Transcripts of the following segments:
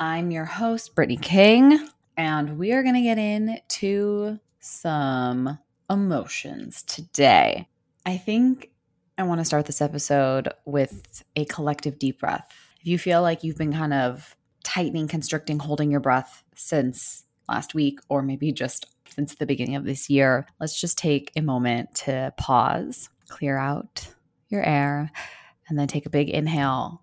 I'm your host, Brittany King, and we are going to get into some emotions today. I think I want to start this episode with a collective deep breath. If you feel like you've been kind of tightening, constricting, holding your breath since last week, or maybe just since the beginning of this year, let's just take a moment to pause, clear out your air and then take a big inhale.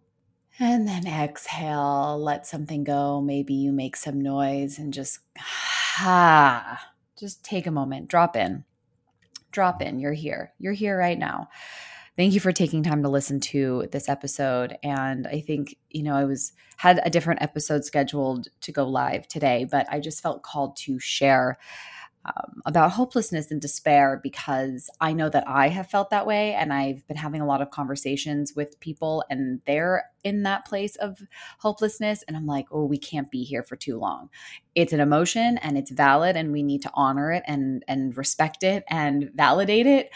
And then exhale, let something go. Maybe you make some noise and just, ah, just take a moment, drop in. Drop in. You're here. You're here right now. Thank you for taking time to listen to this episode. And I think, you know, I was had a different episode scheduled to go live today, but I just felt called to share um, about hopelessness and despair because I know that I have felt that way. And I've been having a lot of conversations with people, and they're in that place of hopelessness. And I'm like, oh, we can't be here for too long. It's an emotion and it's valid, and we need to honor it and, and respect it and validate it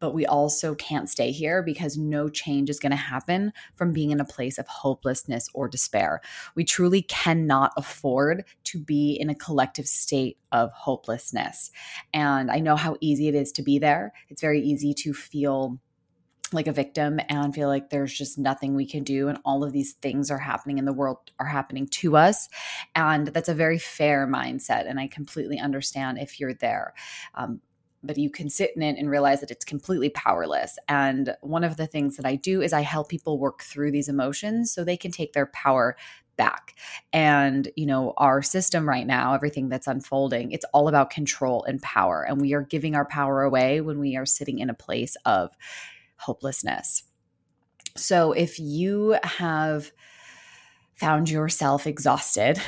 but we also can't stay here because no change is going to happen from being in a place of hopelessness or despair. We truly cannot afford to be in a collective state of hopelessness. And I know how easy it is to be there. It's very easy to feel like a victim and feel like there's just nothing we can do and all of these things are happening in the world are happening to us and that's a very fair mindset and i completely understand if you're there um, but you can sit in it and realize that it's completely powerless. And one of the things that I do is I help people work through these emotions so they can take their power back. And, you know, our system right now, everything that's unfolding, it's all about control and power. And we are giving our power away when we are sitting in a place of hopelessness. So if you have found yourself exhausted,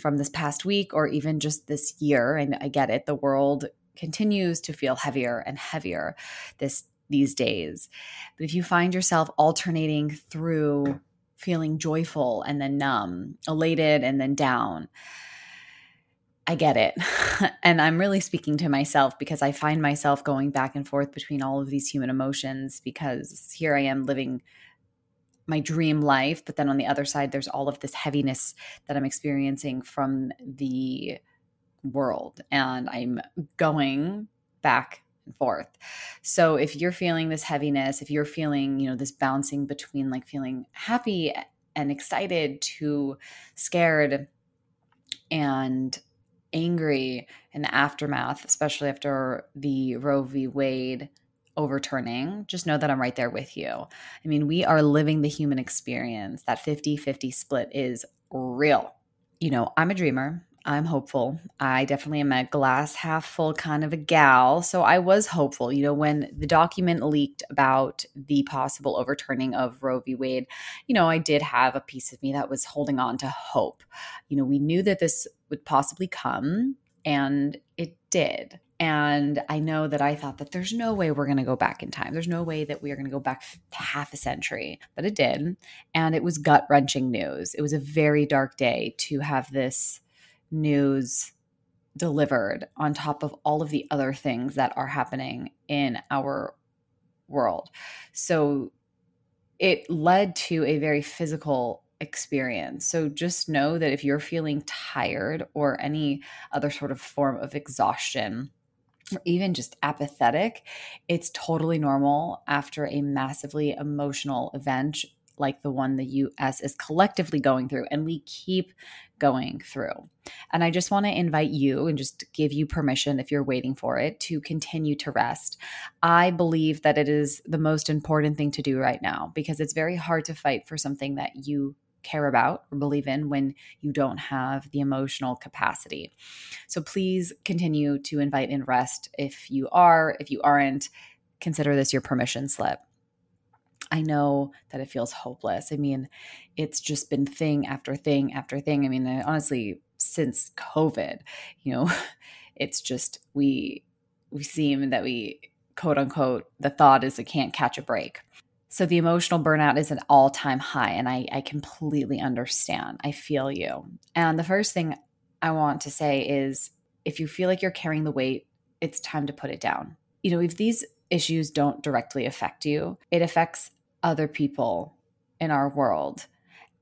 from this past week or even just this year and I get it the world continues to feel heavier and heavier this these days. But if you find yourself alternating through feeling joyful and then numb, elated and then down, I get it. and I'm really speaking to myself because I find myself going back and forth between all of these human emotions because here I am living my dream life, but then on the other side, there's all of this heaviness that I'm experiencing from the world and I'm going back and forth. So if you're feeling this heaviness, if you're feeling, you know, this bouncing between like feeling happy and excited to scared and angry in the aftermath, especially after the Roe v. Wade overturning, just know that I'm right there with you. I mean, we are living the human experience. That 50 50 split is real. You know, I'm a dreamer. I'm hopeful. I definitely am a glass half full kind of a gal. So I was hopeful. You know, when the document leaked about the possible overturning of Roe v. Wade, you know, I did have a piece of me that was holding on to hope. You know, we knew that this would possibly come, and it did. And I know that I thought that there's no way we're going to go back in time. There's no way that we are going to go back half a century, but it did. And it was gut wrenching news. It was a very dark day to have this news delivered on top of all of the other things that are happening in our world. So it led to a very physical experience. So just know that if you're feeling tired or any other sort of form of exhaustion, or even just apathetic, it's totally normal after a massively emotional event like the one the US is collectively going through, and we keep going through. And I just want to invite you and just give you permission, if you're waiting for it, to continue to rest. I believe that it is the most important thing to do right now because it's very hard to fight for something that you care about or believe in when you don't have the emotional capacity. So please continue to invite in rest if you are. If you aren't, consider this your permission slip. I know that it feels hopeless. I mean, it's just been thing after thing after thing. I mean, honestly, since COVID, you know, it's just we we seem that we quote unquote the thought is it can't catch a break. So the emotional burnout is an all-time high and I I completely understand. I feel you. And the first thing I want to say is if you feel like you're carrying the weight, it's time to put it down. You know, if these issues don't directly affect you, it affects other people in our world.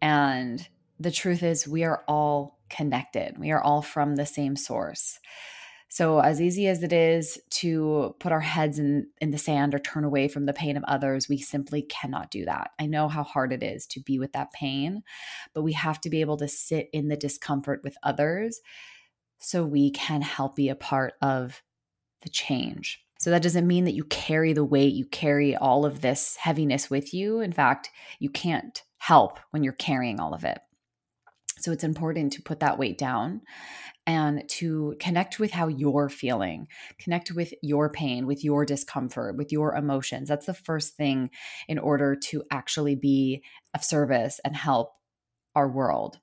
And the truth is, we are all connected, we are all from the same source. So, as easy as it is to put our heads in, in the sand or turn away from the pain of others, we simply cannot do that. I know how hard it is to be with that pain, but we have to be able to sit in the discomfort with others so we can help be a part of the change. So that doesn't mean that you carry the weight, you carry all of this heaviness with you. In fact, you can't help when you're carrying all of it. So it's important to put that weight down and to connect with how you're feeling, connect with your pain, with your discomfort, with your emotions. That's the first thing in order to actually be of service and help our world.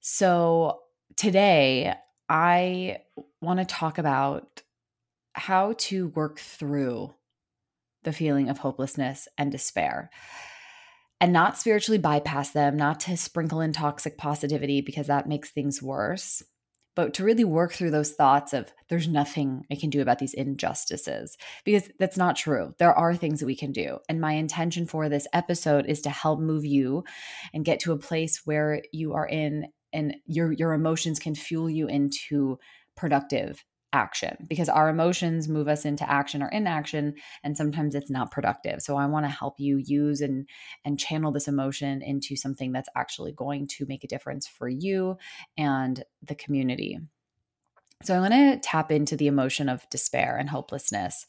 So today, I want to talk about how to work through the feeling of hopelessness and despair and not spiritually bypass them, not to sprinkle in toxic positivity because that makes things worse, but to really work through those thoughts of there's nothing I can do about these injustices because that's not true. There are things that we can do. And my intention for this episode is to help move you and get to a place where you are in and your your emotions can fuel you into productive action because our emotions move us into action or inaction and sometimes it's not productive. So i want to help you use and and channel this emotion into something that's actually going to make a difference for you and the community so, I want to tap into the emotion of despair and hopelessness.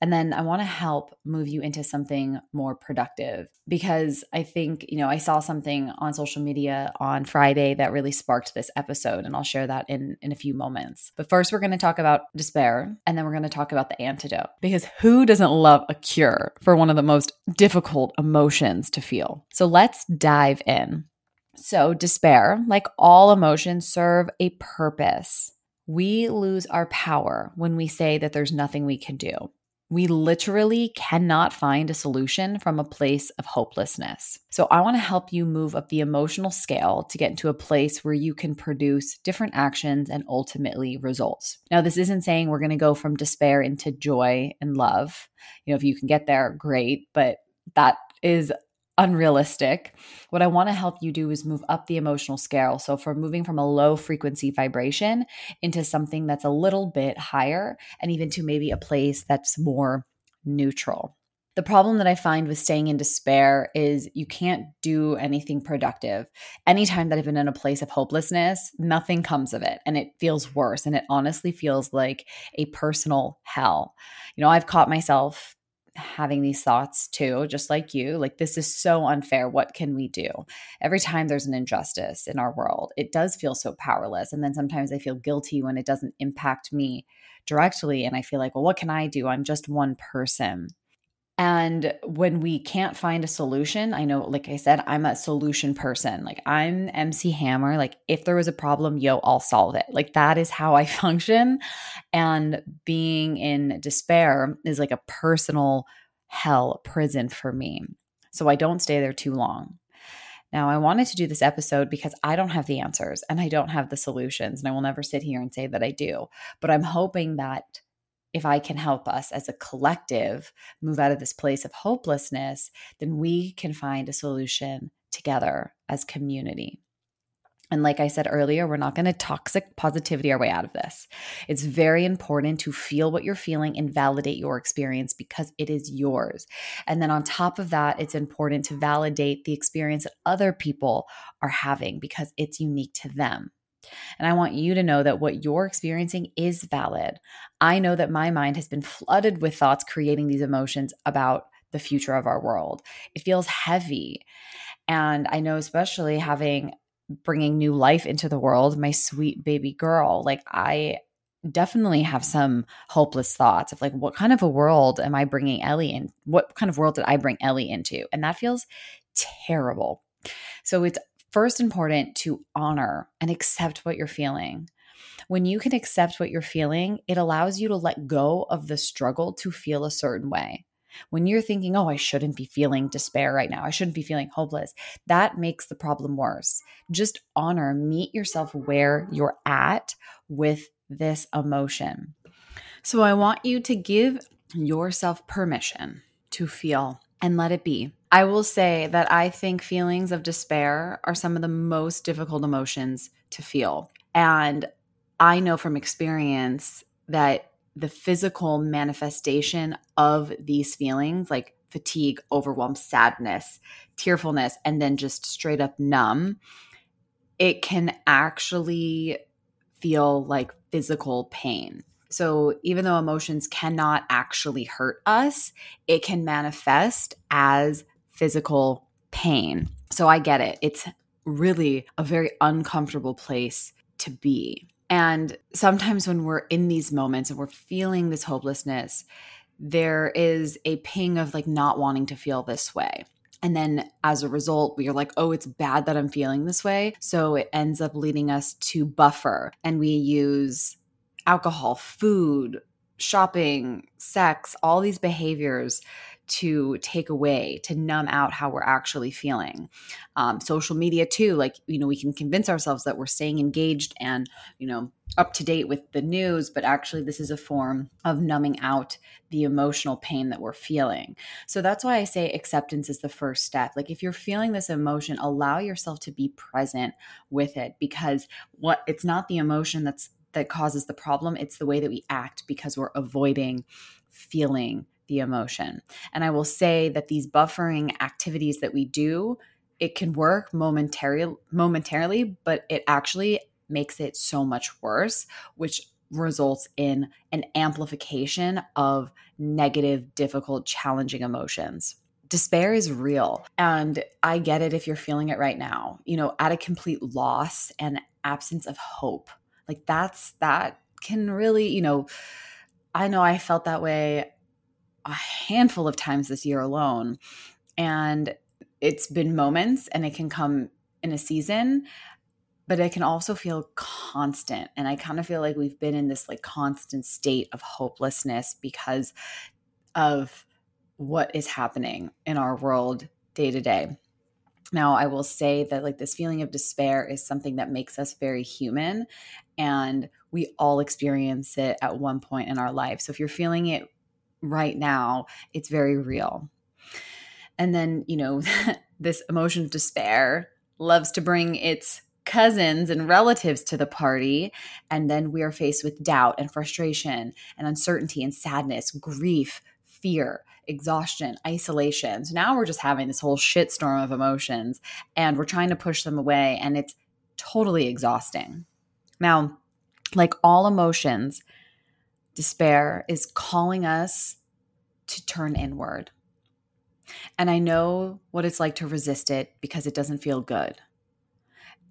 And then I want to help move you into something more productive because I think, you know, I saw something on social media on Friday that really sparked this episode. And I'll share that in, in a few moments. But first, we're going to talk about despair and then we're going to talk about the antidote because who doesn't love a cure for one of the most difficult emotions to feel? So, let's dive in. So, despair, like all emotions, serve a purpose. We lose our power when we say that there's nothing we can do. We literally cannot find a solution from a place of hopelessness. So, I want to help you move up the emotional scale to get into a place where you can produce different actions and ultimately results. Now, this isn't saying we're going to go from despair into joy and love. You know, if you can get there, great, but that is unrealistic. What I want to help you do is move up the emotional scale. So, for moving from a low frequency vibration into something that's a little bit higher, and even to maybe a place that's more neutral. The problem that I find with staying in despair is you can't do anything productive. Anytime that I've been in a place of hopelessness, nothing comes of it and it feels worse. And it honestly feels like a personal hell. You know, I've caught myself having these thoughts too, just like you. Like, this is so unfair. What can we do? Every time there's an injustice in our world, it does feel so powerless. And then sometimes I feel guilty when it doesn't impact me directly. And I feel like, well, what can I do? I'm just one person. And when we can't find a solution, I know, like I said, I'm a solution person. Like I'm MC Hammer. Like if there was a problem, yo, I'll solve it. Like that is how I function. And being in despair is like a personal hell prison for me. So I don't stay there too long. Now, I wanted to do this episode because I don't have the answers and I don't have the solutions, and I will never sit here and say that I do. But I'm hoping that if I can help us as a collective move out of this place of hopelessness, then we can find a solution together as community. And like I said earlier, we're not going to toxic positivity our way out of this. It's very important to feel what you're feeling and validate your experience because it is yours. And then on top of that, it's important to validate the experience that other people are having because it's unique to them. And I want you to know that what you're experiencing is valid. I know that my mind has been flooded with thoughts creating these emotions about the future of our world. It feels heavy. And I know, especially having bringing new life into the world, my sweet baby girl, like I definitely have some hopeless thoughts of like, what kind of a world am I bringing Ellie in? What kind of world did I bring Ellie into? And that feels terrible. So it's first important to honor and accept what you're feeling. When you can accept what you're feeling, it allows you to let go of the struggle to feel a certain way. When you're thinking, oh, I shouldn't be feeling despair right now, I shouldn't be feeling hopeless, that makes the problem worse. Just honor, meet yourself where you're at with this emotion. So I want you to give yourself permission to feel and let it be. I will say that I think feelings of despair are some of the most difficult emotions to feel. And I know from experience that the physical manifestation of these feelings, like fatigue, overwhelm, sadness, tearfulness, and then just straight up numb, it can actually feel like physical pain. So, even though emotions cannot actually hurt us, it can manifest as physical pain. So, I get it. It's really a very uncomfortable place to be. And sometimes when we're in these moments and we're feeling this hopelessness, there is a ping of like not wanting to feel this way. And then as a result, we are like, oh, it's bad that I'm feeling this way. So it ends up leading us to buffer. And we use alcohol, food, shopping, sex, all these behaviors to take away, to numb out how we're actually feeling. Um, social media, too, like, you know, we can convince ourselves that we're staying engaged and, you know, up to date with the news, but actually, this is a form of numbing out the emotional pain that we're feeling. So that's why I say acceptance is the first step. Like, if you're feeling this emotion, allow yourself to be present with it because what it's not the emotion that's that causes the problem, it's the way that we act because we're avoiding feeling the emotion. And I will say that these buffering activities that we do, it can work momentarily momentarily, but it actually makes it so much worse, which results in an amplification of negative, difficult, challenging emotions. Despair is real. And I get it if you're feeling it right now, you know, at a complete loss and absence of hope. Like that's that can really, you know, I know I felt that way a handful of times this year alone. And it's been moments and it can come in a season, but it can also feel constant. And I kind of feel like we've been in this like constant state of hopelessness because of what is happening in our world day to day. Now, I will say that like this feeling of despair is something that makes us very human and we all experience it at one point in our life. So if you're feeling it right now, it's very real. And then, you know, this emotion of despair loves to bring its cousins and relatives to the party. And then we are faced with doubt and frustration and uncertainty and sadness, grief, fear, exhaustion, isolation. So now we're just having this whole shitstorm of emotions and we're trying to push them away. And it's totally exhausting. Now, like all emotions, despair is calling us to turn inward. And I know what it's like to resist it because it doesn't feel good.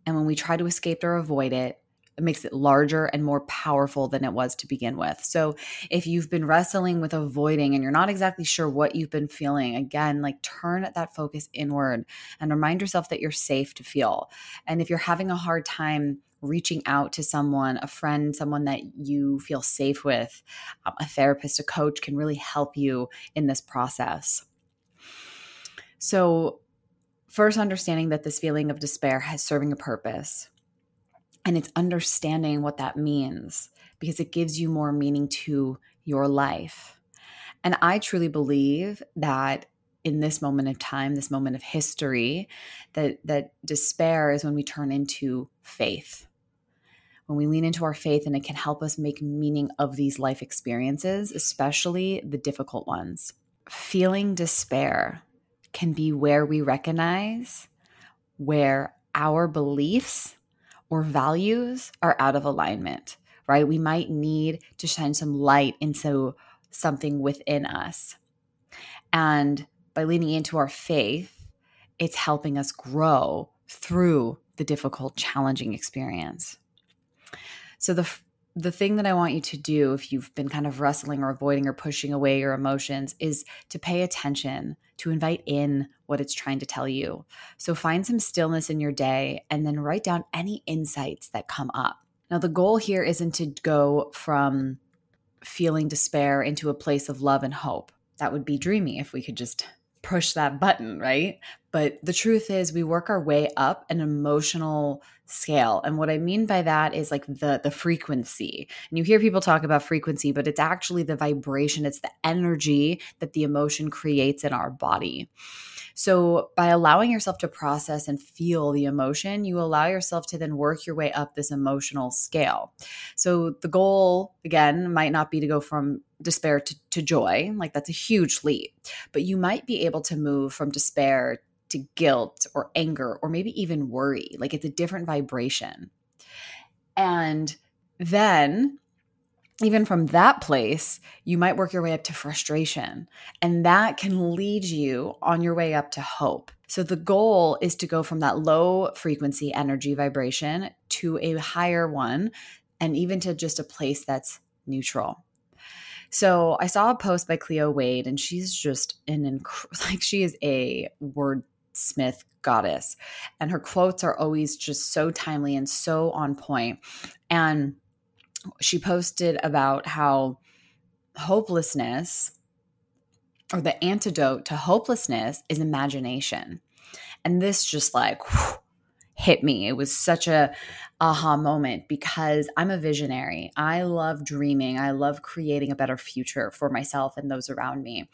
And when we try to escape or avoid it, it makes it larger and more powerful than it was to begin with. So, if you've been wrestling with avoiding and you're not exactly sure what you've been feeling, again, like turn that focus inward and remind yourself that you're safe to feel. And if you're having a hard time reaching out to someone, a friend, someone that you feel safe with, um, a therapist, a coach can really help you in this process. So, first, understanding that this feeling of despair has serving a purpose. And it's understanding what that means because it gives you more meaning to your life. And I truly believe that in this moment of time, this moment of history, that that despair is when we turn into faith. When we lean into our faith and it can help us make meaning of these life experiences, especially the difficult ones. Feeling despair can be where we recognize where our beliefs or values are out of alignment, right? We might need to shine some light into something within us. And by leaning into our faith, it's helping us grow through the difficult, challenging experience. So, the the thing that I want you to do if you've been kind of wrestling or avoiding or pushing away your emotions is to pay attention, to invite in what it's trying to tell you. So find some stillness in your day and then write down any insights that come up. Now, the goal here isn't to go from feeling despair into a place of love and hope. That would be dreamy if we could just push that button, right? But the truth is we work our way up an emotional scale. And what I mean by that is like the the frequency. And you hear people talk about frequency, but it's actually the vibration, it's the energy that the emotion creates in our body. So, by allowing yourself to process and feel the emotion, you allow yourself to then work your way up this emotional scale. So, the goal, again, might not be to go from despair to, to joy, like that's a huge leap, but you might be able to move from despair to guilt or anger or maybe even worry. Like it's a different vibration. And then even from that place, you might work your way up to frustration, and that can lead you on your way up to hope. So, the goal is to go from that low frequency energy vibration to a higher one, and even to just a place that's neutral. So, I saw a post by Cleo Wade, and she's just an like she is a wordsmith goddess, and her quotes are always just so timely and so on point. And she posted about how hopelessness or the antidote to hopelessness is imagination. And this just like whew, hit me. It was such a aha moment because I'm a visionary. I love dreaming. I love creating a better future for myself and those around me.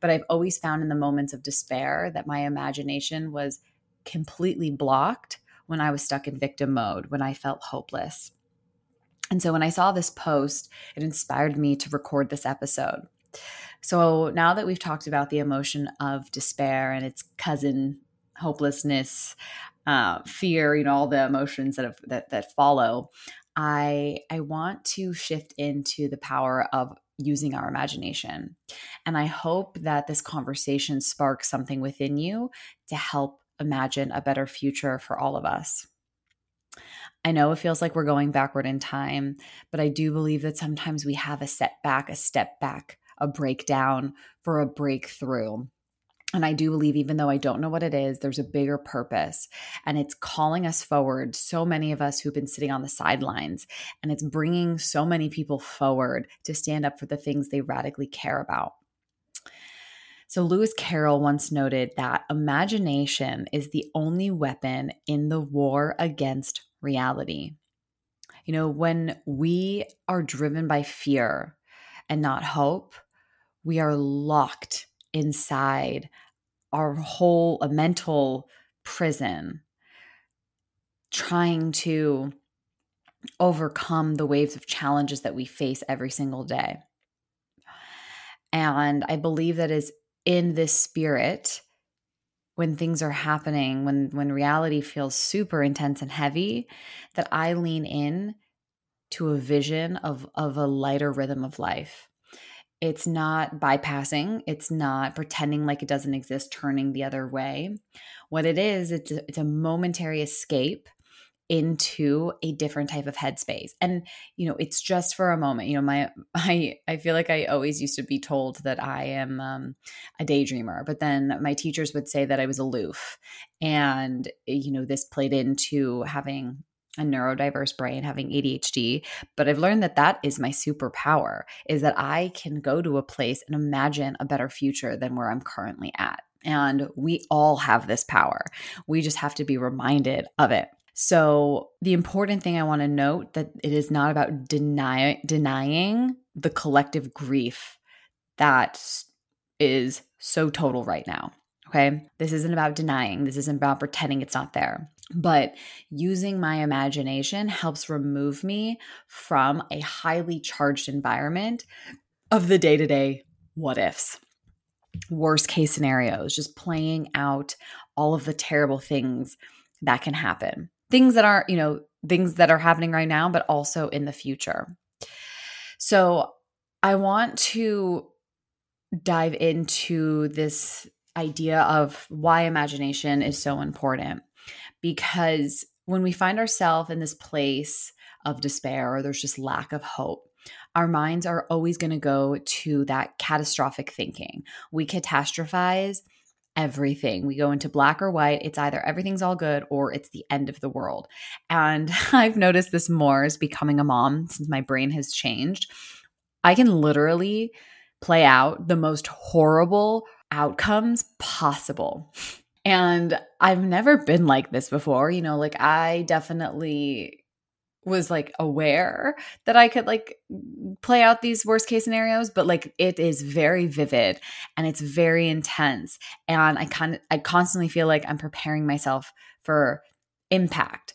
But I've always found in the moments of despair that my imagination was completely blocked when I was stuck in victim mode, when I felt hopeless. And so when I saw this post, it inspired me to record this episode. So now that we've talked about the emotion of despair and its cousin hopelessness, uh, fear, you know, all the emotions that have, that that follow, I I want to shift into the power of using our imagination. And I hope that this conversation sparks something within you to help imagine a better future for all of us. I know it feels like we're going backward in time, but I do believe that sometimes we have a setback, a step back, a breakdown for a breakthrough. And I do believe, even though I don't know what it is, there's a bigger purpose and it's calling us forward. So many of us who've been sitting on the sidelines, and it's bringing so many people forward to stand up for the things they radically care about. So, Lewis Carroll once noted that imagination is the only weapon in the war against reality. You know, when we are driven by fear and not hope, we are locked inside our whole a mental prison trying to overcome the waves of challenges that we face every single day. And I believe that is in this spirit when things are happening when when reality feels super intense and heavy that i lean in to a vision of of a lighter rhythm of life. It's not bypassing it's not pretending like it doesn't exist turning the other way. What it is it's a, it's a momentary escape into a different type of headspace. And you know it's just for a moment you know my i i feel like i always used to be told that i am um, a daydreamer but then my teachers would say that i was aloof. And you know this played into having a neurodiverse brain having ADHD but I've learned that that is my superpower is that I can go to a place and imagine a better future than where I'm currently at. And we all have this power. We just have to be reminded of it so, the important thing I want to note that it is not about deny, denying the collective grief that is so total right now. Okay. This isn't about denying, this isn't about pretending it's not there. But using my imagination helps remove me from a highly charged environment of the day to day what ifs, worst case scenarios, just playing out all of the terrible things that can happen things that are, you know, things that are happening right now, but also in the future. So I want to dive into this idea of why imagination is so important because when we find ourselves in this place of despair or there's just lack of hope, our minds are always going to go to that catastrophic thinking. We catastrophize everything. We go into black or white. It's either everything's all good or it's the end of the world. And I've noticed this more as becoming a mom since my brain has changed. I can literally play out the most horrible outcomes possible. And I've never been like this before. You know, like I definitely was like aware that I could like play out these worst case scenarios, but like it is very vivid and it's very intense. And I kind of, I constantly feel like I'm preparing myself for impact.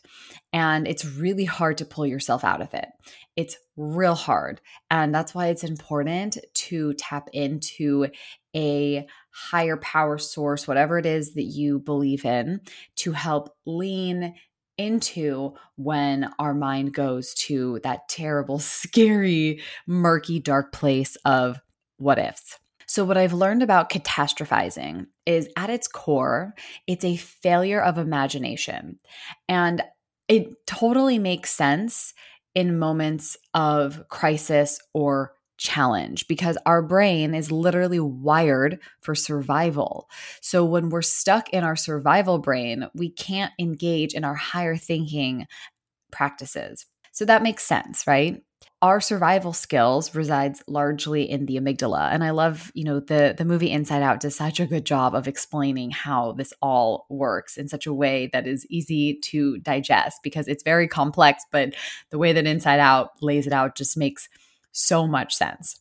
And it's really hard to pull yourself out of it. It's real hard. And that's why it's important to tap into a higher power source, whatever it is that you believe in, to help lean into when our mind goes to that terrible, scary, murky, dark place of what ifs. So, what I've learned about catastrophizing is at its core, it's a failure of imagination. And it totally makes sense in moments of crisis or challenge because our brain is literally wired for survival. So when we're stuck in our survival brain, we can't engage in our higher thinking practices. So that makes sense, right? Our survival skills resides largely in the amygdala. And I love, you know, the the movie Inside Out does such a good job of explaining how this all works in such a way that is easy to digest because it's very complex, but the way that Inside Out lays it out just makes so much sense.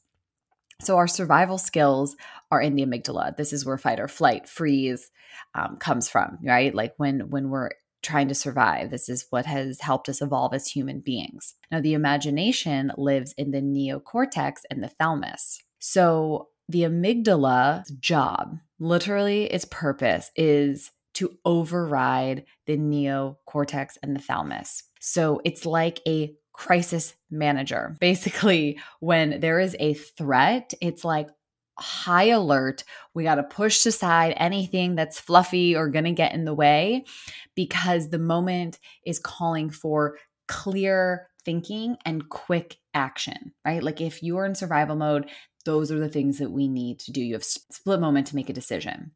So, our survival skills are in the amygdala. This is where fight or flight, freeze um, comes from, right? Like when when we're trying to survive. This is what has helped us evolve as human beings. Now, the imagination lives in the neocortex and the thalamus. So, the amygdala job, literally its purpose, is to override the neocortex and the thalamus. So, it's like a crisis manager. Basically, when there is a threat, it's like high alert. We got to push aside anything that's fluffy or going to get in the way because the moment is calling for clear thinking and quick action, right? Like if you're in survival mode, those are the things that we need to do. You have split moment to make a decision.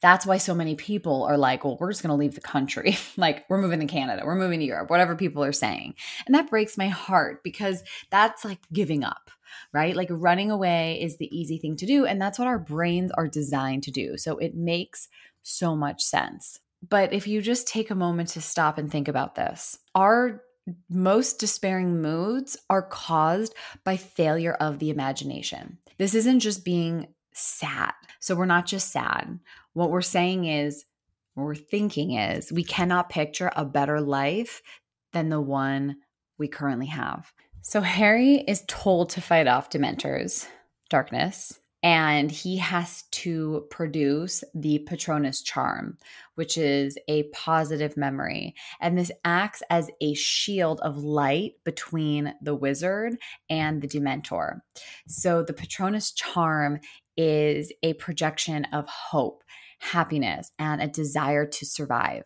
That's why so many people are like, well, we're just going to leave the country. like, we're moving to Canada, we're moving to Europe, whatever people are saying. And that breaks my heart because that's like giving up, right? Like, running away is the easy thing to do. And that's what our brains are designed to do. So it makes so much sense. But if you just take a moment to stop and think about this, our most despairing moods are caused by failure of the imagination. This isn't just being sad. So we're not just sad. What we're saying is, what we're thinking is, we cannot picture a better life than the one we currently have. So Harry is told to fight off Dementors, darkness, and he has to produce the Patronus charm, which is a positive memory. And this acts as a shield of light between the wizard and the Dementor. So the Patronus charm is a projection of hope, happiness, and a desire to survive.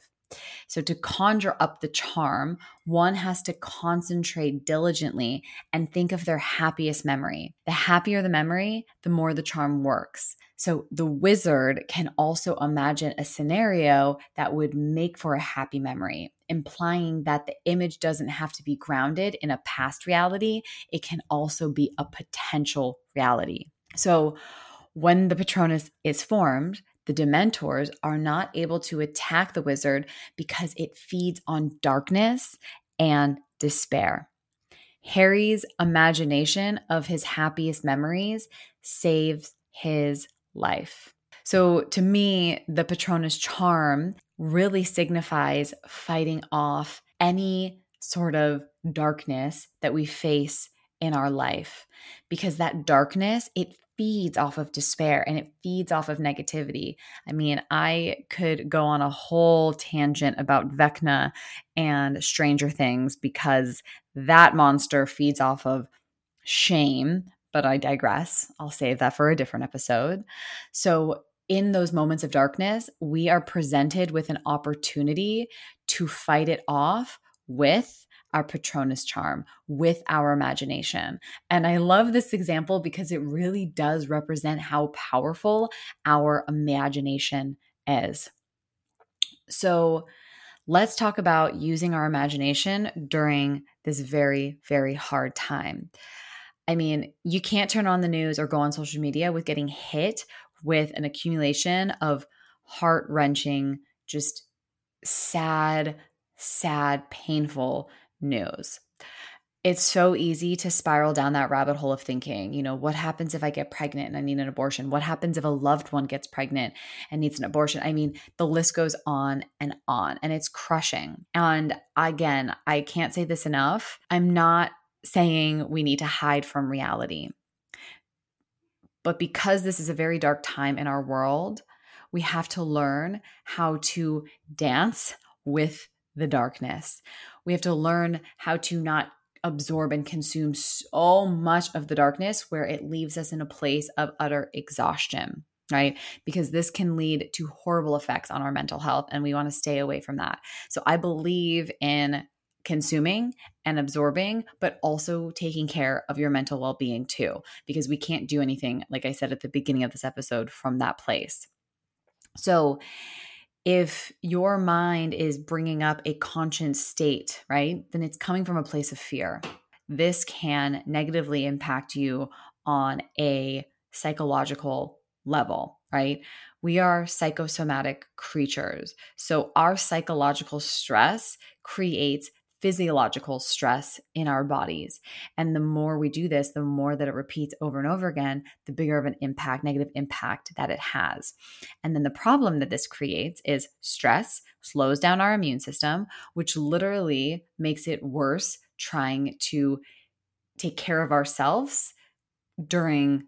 So, to conjure up the charm, one has to concentrate diligently and think of their happiest memory. The happier the memory, the more the charm works. So, the wizard can also imagine a scenario that would make for a happy memory, implying that the image doesn't have to be grounded in a past reality, it can also be a potential reality. So, when the Patronus is formed, the Dementors are not able to attack the wizard because it feeds on darkness and despair. Harry's imagination of his happiest memories saves his life. So, to me, the Patronus charm really signifies fighting off any sort of darkness that we face in our life because that darkness it feeds off of despair and it feeds off of negativity. I mean, I could go on a whole tangent about Vecna and Stranger Things because that monster feeds off of shame, but I digress. I'll save that for a different episode. So, in those moments of darkness, we are presented with an opportunity to fight it off with our Patronus charm, with our imagination. And I love this example because it really does represent how powerful our imagination is. So, let's talk about using our imagination during this very, very hard time. I mean, you can't turn on the news or go on social media with getting hit with an accumulation of heart wrenching, just sad, sad, painful news. It's so easy to spiral down that rabbit hole of thinking, you know, what happens if I get pregnant and I need an abortion? What happens if a loved one gets pregnant and needs an abortion? I mean, the list goes on and on, and it's crushing. And again, I can't say this enough. I'm not saying we need to hide from reality. But because this is a very dark time in our world, we have to learn how to dance with the darkness. We have to learn how to not absorb and consume so much of the darkness where it leaves us in a place of utter exhaustion, right? Because this can lead to horrible effects on our mental health, and we want to stay away from that. So I believe in consuming and absorbing, but also taking care of your mental well being too, because we can't do anything, like I said at the beginning of this episode, from that place. So, if your mind is bringing up a conscious state, right, then it's coming from a place of fear. This can negatively impact you on a psychological level, right? We are psychosomatic creatures. So, our psychological stress creates physiological stress in our bodies. And the more we do this, the more that it repeats over and over again, the bigger of an impact, negative impact that it has. And then the problem that this creates is stress slows down our immune system, which literally makes it worse trying to take care of ourselves during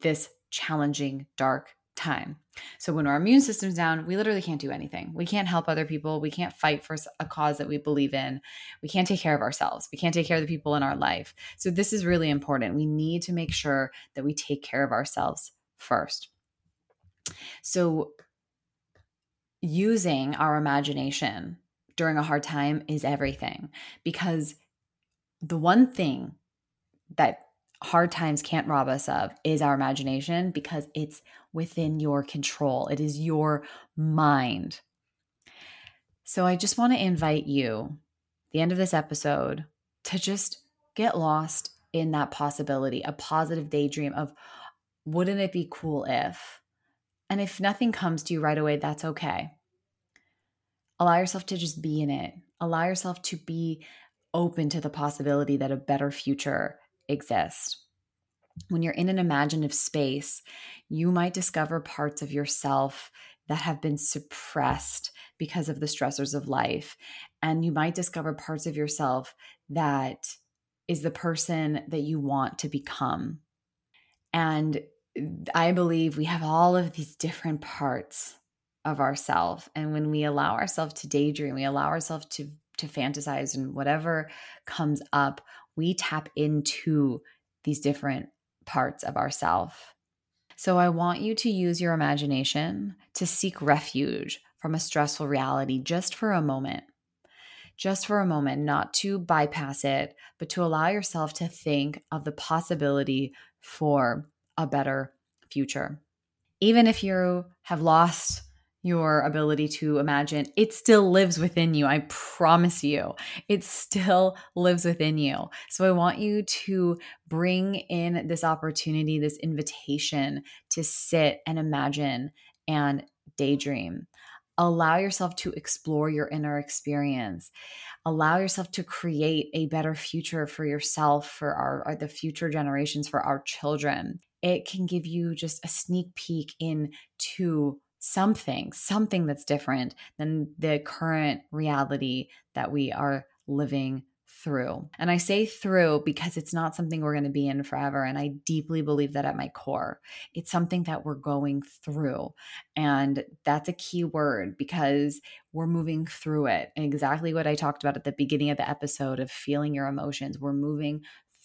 this challenging, dark time. So when our immune system's down, we literally can't do anything. We can't help other people. We can't fight for a cause that we believe in. We can't take care of ourselves. We can't take care of the people in our life. So this is really important. We need to make sure that we take care of ourselves first. So using our imagination during a hard time is everything because the one thing that hard times can't rob us of is our imagination because it's within your control. It is your mind. So I just want to invite you, the end of this episode, to just get lost in that possibility, a positive daydream of wouldn't it be cool if? And if nothing comes to you right away, that's okay. Allow yourself to just be in it. Allow yourself to be open to the possibility that a better future exist. When you're in an imaginative space, you might discover parts of yourself that have been suppressed because of the stressors of life. And you might discover parts of yourself that is the person that you want to become. And I believe we have all of these different parts of ourself. And when we allow ourselves to daydream, we allow ourselves to to fantasize and whatever comes up, we tap into these different parts of ourself. So I want you to use your imagination to seek refuge from a stressful reality just for a moment. Just for a moment, not to bypass it, but to allow yourself to think of the possibility for a better future. Even if you have lost your ability to imagine, it still lives within you. I promise you, it still lives within you. So I want you to bring in this opportunity, this invitation to sit and imagine and daydream. Allow yourself to explore your inner experience. Allow yourself to create a better future for yourself, for our, the future generations, for our children. It can give you just a sneak peek into something, something that's different than the current reality that we are living through. And I say through because it's not something we're going to be in forever. And I deeply believe that at my core. It's something that we're going through. And that's a key word because we're moving through it. And exactly what I talked about at the beginning of the episode of feeling your emotions. We're moving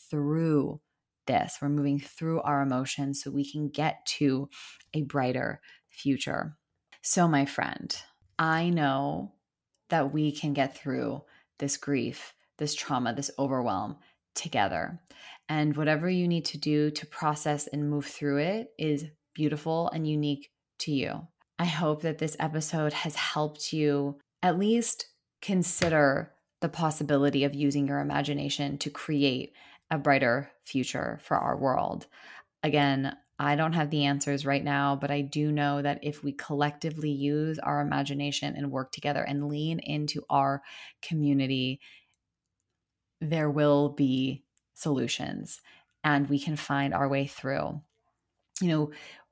through this. We're moving through our emotions so we can get to a brighter future. So, my friend, I know that we can get through this grief this trauma, this overwhelm together. And whatever you need to do to process and move through it is beautiful and unique to you. I hope that this episode has helped you at least consider the possibility of using your imagination to create a brighter future for our world. Again, I don't have the answers right now, but I do know that if we collectively use our imagination and work together and lean into our community, there will be solutions and we can find our way through. You know,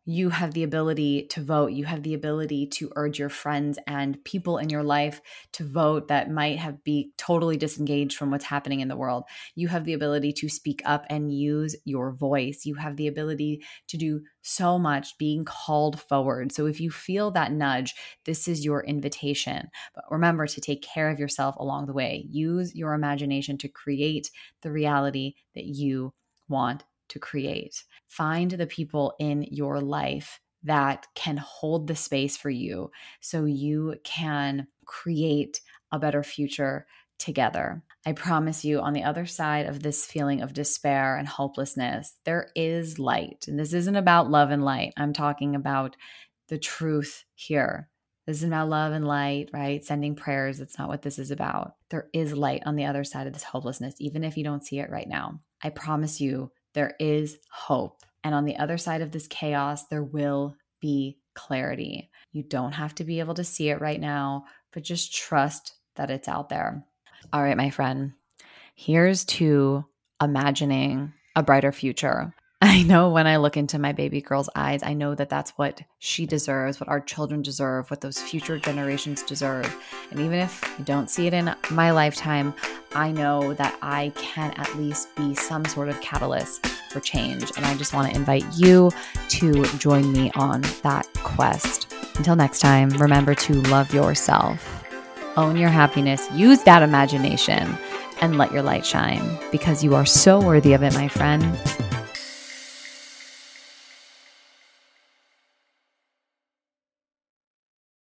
you have the ability to vote. You have the ability to urge your friends and people in your life to vote that might have be totally disengaged from what's happening in the world. You have the ability to speak up and use your voice. You have the ability to do so much being called forward. So if you feel that nudge, this is your invitation. But remember to take care of yourself along the way. Use your imagination to create the reality that you want to create. Find the people in your life that can hold the space for you so you can create a better future together. I promise you, on the other side of this feeling of despair and hopelessness, there is light. And this isn't about love and light. I'm talking about the truth here. This is about love and light, right? Sending prayers. That's not what this is about. There is light on the other side of this hopelessness, even if you don't see it right now. I promise you, there is hope. And on the other side of this chaos, there will be clarity. You don't have to be able to see it right now, but just trust that it's out there. All right, my friend, here's to imagining a brighter future. I know when I look into my baby girl's eyes, I know that that's what she deserves, what our children deserve, what those future generations deserve. And even if you don't see it in my lifetime, I know that I can at least be some sort of catalyst for change. And I just want to invite you to join me on that quest. Until next time, remember to love yourself, own your happiness, use that imagination, and let your light shine because you are so worthy of it, my friend.